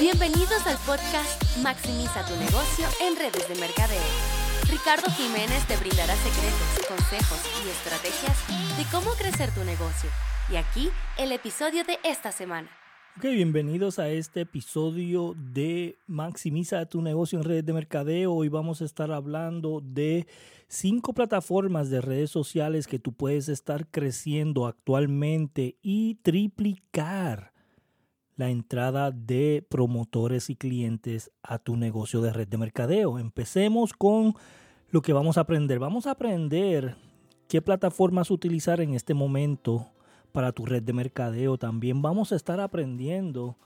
Bienvenidos al podcast Maximiza tu negocio en redes de mercadeo. Ricardo Jiménez te brindará secretos, consejos y estrategias de cómo crecer tu negocio. Y aquí el episodio de esta semana. Bienvenidos a este episodio de Maximiza tu negocio en redes de mercadeo. Hoy vamos a estar hablando de cinco plataformas de redes sociales que tú puedes estar creciendo actualmente y triplicar la entrada de promotores y clientes a tu negocio de red de mercadeo. Empecemos con lo que vamos a aprender. Vamos a aprender qué plataformas utilizar en este momento para tu red de mercadeo. También vamos a estar aprendiendo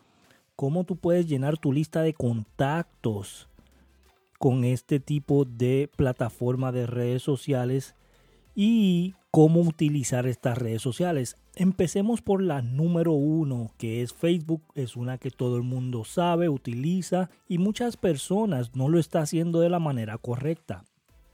cómo tú puedes llenar tu lista de contactos con este tipo de plataforma de redes sociales y cómo utilizar estas redes sociales. Empecemos por la número uno, que es Facebook. Es una que todo el mundo sabe, utiliza y muchas personas no lo está haciendo de la manera correcta.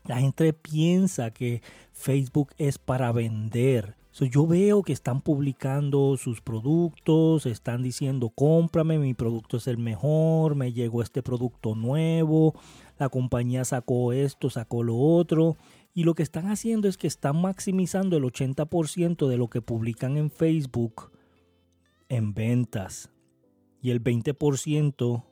La gente piensa que Facebook es para vender. yo veo que están publicando sus productos, están diciendo cómprame, mi producto es el mejor, me llegó este producto nuevo, la compañía sacó esto, sacó lo otro. Y lo que están haciendo es que están maximizando el 80% de lo que publican en Facebook en ventas y el 20%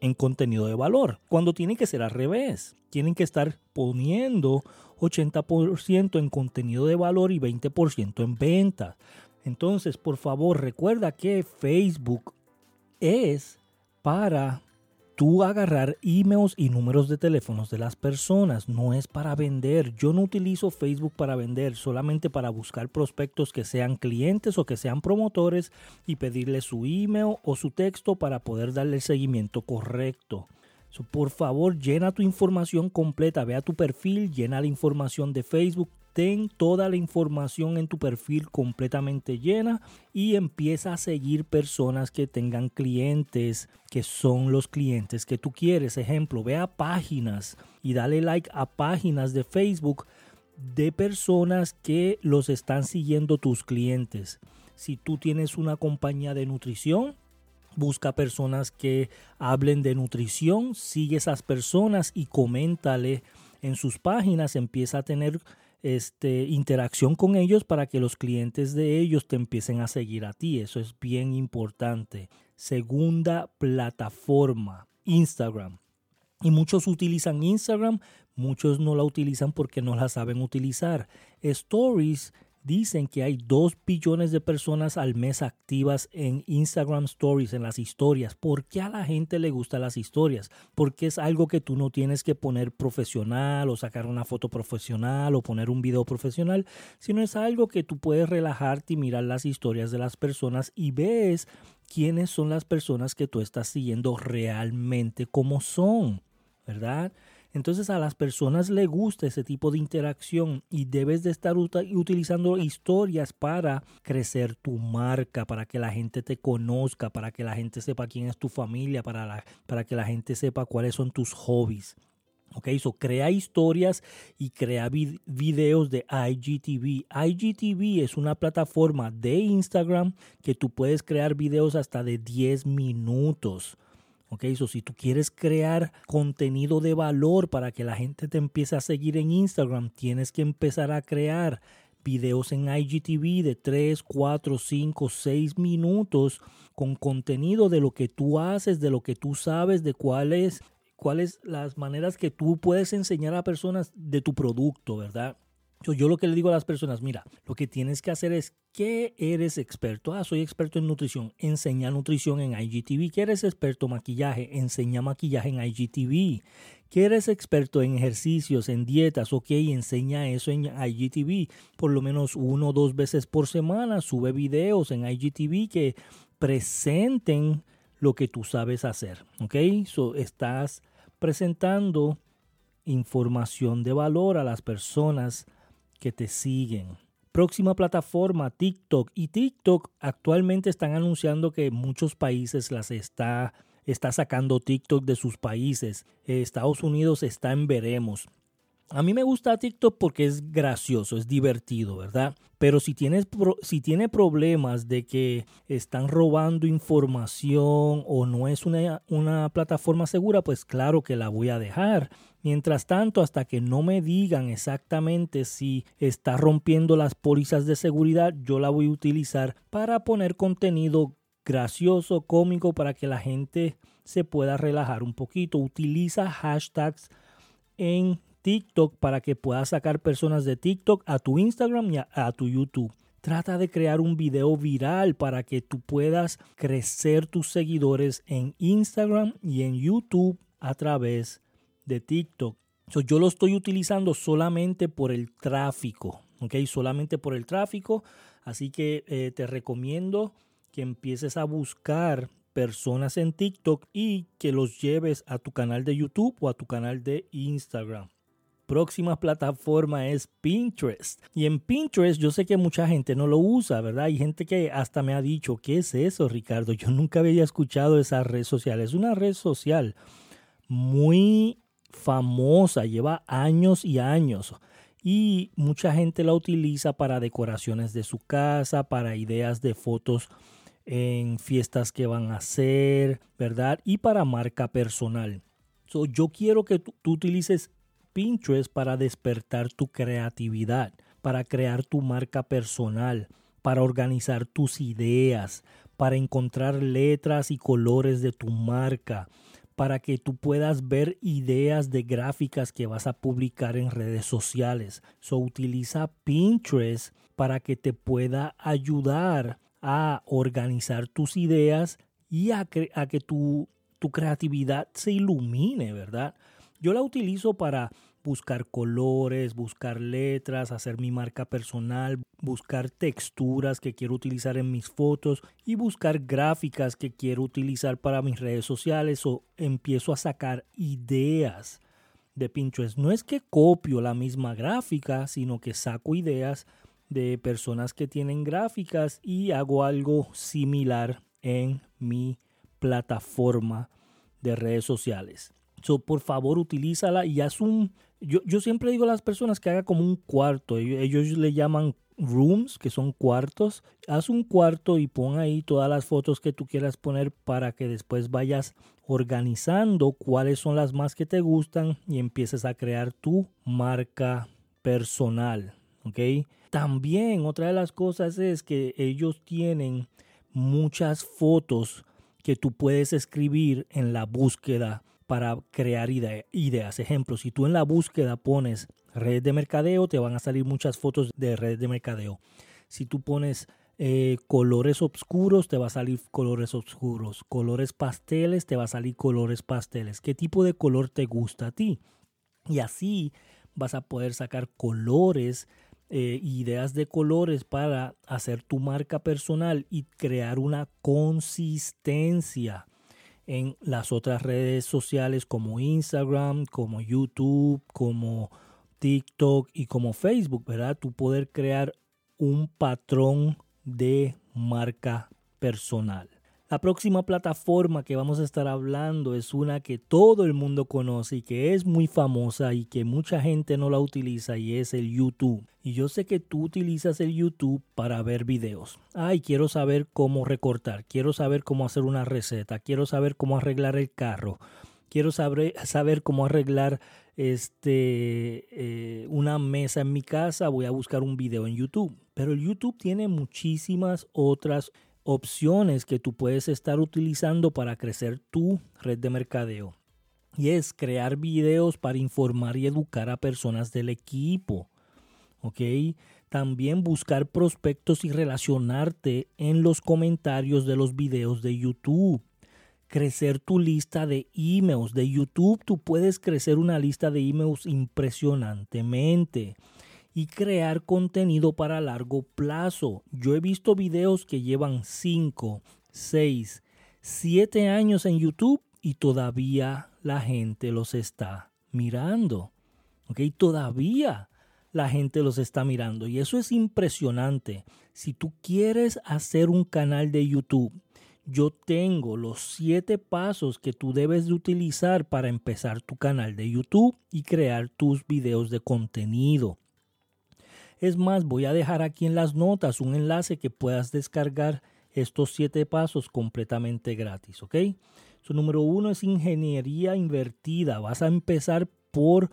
en contenido de valor, cuando tiene que ser al revés. Tienen que estar poniendo 80% en contenido de valor y 20% en ventas. Entonces, por favor, recuerda que Facebook es para tú agarrar emails y números de teléfonos de las personas. No es para vender. Yo no utilizo Facebook para vender, solamente para buscar prospectos que sean clientes o que sean promotores y pedirle su email o su texto para poder darle el seguimiento correcto. por favor, llena tu información completa, ve a tu perfil, llena la información de Facebook, ten toda la información en tu perfil completamente llena y empieza a seguir personas que tengan clientes que son los clientes que tú quieres. Ejemplo, ve a páginas y dale like a páginas de Facebook de personas que los están siguiendo tus clientes. Si tú tienes una compañía de nutrición, busca personas que hablen de nutrición, sigue esas personas y coméntale en sus páginas, empieza a tener este, interacción con ellos para que los clientes de ellos te empiecen a seguir a ti. Eso es bien importante. Segunda plataforma, Instagram. Y muchos utilizan Instagram, muchos no la utilizan porque no la saben utilizar. Stories Dicen que hay 2 billones de personas al mes activas en Instagram Stories, en las historias. ¿Por qué a la gente le gustan las historias? Porque es algo que tú no tienes que poner profesional o sacar una foto profesional o poner un video profesional, sino es algo que tú puedes relajarte y mirar las historias de las personas y ves quiénes son las personas que tú estás siguiendo realmente como son, ¿verdad? Entonces a las personas les gusta ese tipo de interacción y debes de estar utilizando historias para crecer tu marca, para que la gente te conozca, para que la gente sepa quién es tu familia, para, para que la gente sepa cuáles son tus hobbies. Ok, so crea historias y crea videos de IGTV. IGTV es una plataforma de Instagram que tú puedes crear videos hasta de 10 minutos. Ok, so si tú quieres crear contenido de valor para que la gente te empiece a seguir en Instagram, tienes que empezar a crear videos en IGTV de 3, 4, 5, 6 minutos con contenido de lo que tú haces, de lo que tú sabes, de cuáles cuáles las maneras que tú puedes enseñar a personas de tu producto, ¿verdad? Yo, lo que le digo a las personas, mira, lo que tienes que hacer es, ¿qué eres experto? Ah, soy experto en nutrición, enseña nutrición en IGTV. ¿Qué eres experto en maquillaje? Enseña maquillaje en IGTV. ¿Qué eres experto en ejercicios, en dietas? Ok, enseña eso en IGTV. Por lo menos uno o dos veces por semana sube videos en IGTV que presenten lo que tú sabes hacer. Ok, so, estás presentando información de valor a las personas que te siguen. Próxima plataforma, TikTok. Y TikTok actualmente están anunciando que muchos países las está, está sacando TikTok de sus países. Estados Unidos está en veremos. A mí me gusta TikTok porque es gracioso, es divertido, ¿verdad? Pero si, tienes si tiene problemas de que están robando información o no es una, una plataforma segura, pues claro que la voy a dejar. Mientras tanto, hasta que no me digan exactamente si está rompiendo las pólizas de seguridad, yo la voy a utilizar para poner contenido gracioso, cómico, para que la gente se pueda relajar un poquito. Utiliza hashtags en TikTok para que puedas sacar personas de TikTok a tu Instagram y a, tu YouTube. Trata de crear un video viral para que tú puedas crecer tus seguidores en Instagram y en YouTube a través de TikTok. yo lo estoy utilizando solamente por el tráfico, ¿ok? Solamente por el tráfico. Así que eh, te recomiendo que empieces a buscar personas en TikTok y que los lleves a tu canal de YouTube o a tu canal de Instagram próxima plataforma es Pinterest. Y en Pinterest yo sé que mucha gente no lo usa, ¿verdad? Hay gente que hasta me ha dicho, ¿qué es eso, Ricardo? Yo nunca había escuchado esa red social. Es una red social muy famosa, lleva años y años. Y mucha gente la utiliza para decoraciones de su casa, para ideas de fotos en fiestas que van a hacer, ¿verdad? Y para marca personal. yo quiero que tú utilices Pinterest para despertar tu creatividad, para crear tu marca personal, para organizar tus ideas, para encontrar letras y colores de tu marca, para que tú puedas ver ideas de gráficas que vas a publicar en redes sociales. So utiliza Pinterest para que te pueda ayudar a organizar tus ideas y a, a que tu, tu creatividad se ilumine, ¿verdad? Yo la utilizo para buscar colores, buscar letras, hacer mi marca personal, buscar texturas que quiero utilizar en mis fotos y buscar gráficas que quiero utilizar para mis redes sociales o empiezo a sacar ideas de Pinterest. No es que copio la misma gráfica, sino que saco ideas de personas que tienen gráficas y hago algo similar en mi plataforma de redes sociales. So, por favor, utilízala y haz un yo, yo siempre digo a las personas que haga como un cuarto. Ellos, le llaman rooms, que son cuartos. Haz un cuarto y pon ahí todas las fotos que tú quieras poner para que después vayas organizando cuáles son las más que te gustan y empieces a crear tu marca personal. ¿Ok? También otra de las cosas es que ellos tienen muchas fotos que tú puedes escribir en la búsqueda para crear ideas. Ejemplo, si tú en la búsqueda pones redes de mercadeo, te van a salir muchas fotos de redes de mercadeo. Si tú pones eh, colores oscuros, te va a salir colores oscuros. Colores pasteles, te va a salir colores pasteles. ¿Qué tipo de color te gusta a ti? Y así vas a poder sacar colores, eh, ideas de colores para hacer tu marca personal y crear una consistencia en las otras redes sociales como Instagram, como YouTube, como TikTok y como Facebook, ¿verdad? Tú poder crear un patrón de marca personal. La próxima plataforma que vamos a estar hablando es una que todo el mundo conoce y que es muy famosa y que mucha gente no la utiliza y es el YouTube. Y yo sé que tú utilizas el YouTube para ver videos. Ay, quiero saber cómo recortar, quiero saber cómo hacer una receta, quiero saber cómo arreglar el carro, quiero saber, cómo arreglar este, eh, una mesa en mi casa, voy a buscar un video en YouTube. Pero el YouTube tiene muchísimas otras opciones que tú puedes estar utilizando para crecer tu red de mercadeo. Y es crear videos para informar y educar a personas del equipo. ¿Ok? También buscar prospectos y relacionarte en los comentarios de los videos de YouTube. Crecer tu lista de emails. De YouTube tú puedes crecer una lista de emails impresionantemente y crear contenido para largo plazo. Yo he visto videos que llevan 5, 6, 7 años en YouTube y todavía la gente los está mirando. ¿Ok? Todavía la gente los está mirando y eso es impresionante. Si tú quieres hacer un canal de YouTube, yo tengo los siete pasos que tú debes de utilizar para empezar tu canal de YouTube y crear tus videos de contenido. Es más, voy a dejar aquí en las notas un enlace que puedas descargar estos siete pasos completamente gratis, ¿ok? Su número uno es ingeniería invertida. Vas a empezar por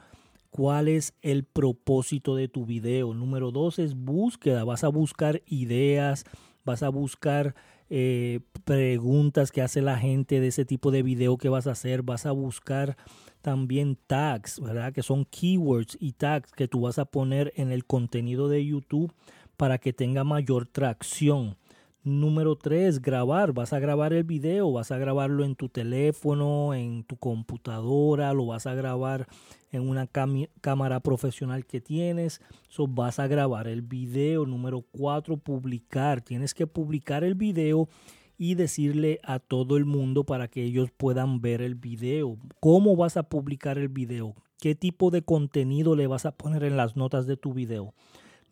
cuál es el propósito de tu video. Número dos es búsqueda. Vas a buscar ideas, vas a buscar eh, preguntas que hace la gente de ese tipo de video que vas a hacer. Vas a buscar también tags, ¿verdad? Que son keywords y tags que tú vas a poner en el contenido de YouTube para que tenga mayor tracción. Número 3, grabar. Vas a grabar el video, vas a grabarlo en tu teléfono, en tu computadora, lo vas a grabar en una cámara profesional que tienes. So, vas a grabar el video. Número 4, publicar. Tienes que publicar el video y decirle a todo el mundo para que ellos puedan ver el video. ¿Cómo vas a publicar el video? ¿Qué tipo de contenido le vas a poner en las notas de tu video?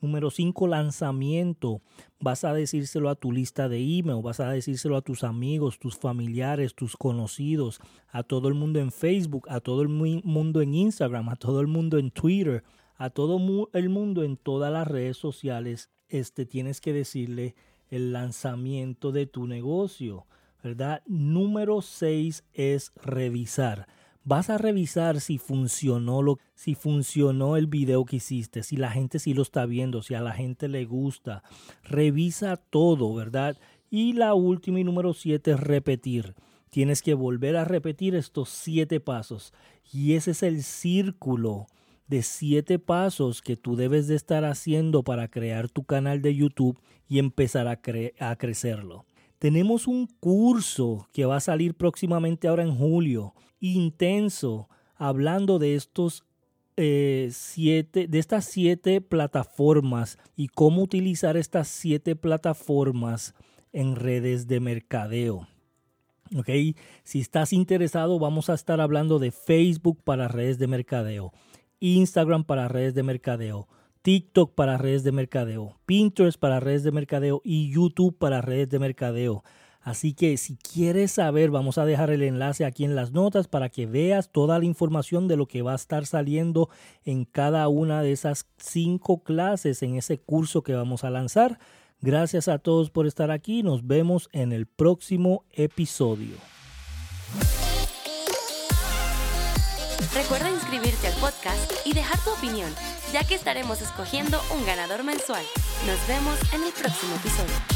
Número 5, lanzamiento. Vas a decírselo a tu lista de email, vas a decírselo a tus amigos, tus familiares, tus conocidos, a todo el mundo en Facebook, a todo el mundo en Instagram, a todo el mundo en Twitter, a todo el mundo en todas las redes sociales. Este tienes que decirle el lanzamiento de tu negocio, ¿verdad? Número 6 es revisar vas a revisar si funcionó lo, si funcionó el video que hiciste, si la gente sí lo está viendo, si a la gente le gusta. Revisa todo, ¿verdad? Y la última y número siete es repetir. Tienes que volver a repetir estos siete pasos. Y ese es el círculo de siete pasos que tú debes de estar haciendo para crear tu canal de YouTube y empezar a, a crecerlo. Tenemos un curso que va a salir próximamente ahora en julio, intenso, hablando de estos eh, siete, de estas siete plataformas y cómo utilizar estas siete plataformas en redes de mercadeo. Ok, si estás interesado, vamos a estar hablando de Facebook para redes de mercadeo, Instagram para redes de mercadeo, TikTok para redes de mercadeo, Pinterest para redes de mercadeo y YouTube para redes de mercadeo. Así que si quieres saber, vamos a dejar el enlace aquí en las notas para que veas toda la información de lo que va a estar saliendo en cada una de esas cinco clases en ese curso que vamos a lanzar. Gracias a todos por estar aquí. Nos vemos en el próximo episodio. Recuerda inscribirte al podcast y dejar tu opinión, ya que estaremos escogiendo un ganador mensual. Nos vemos en el próximo episodio.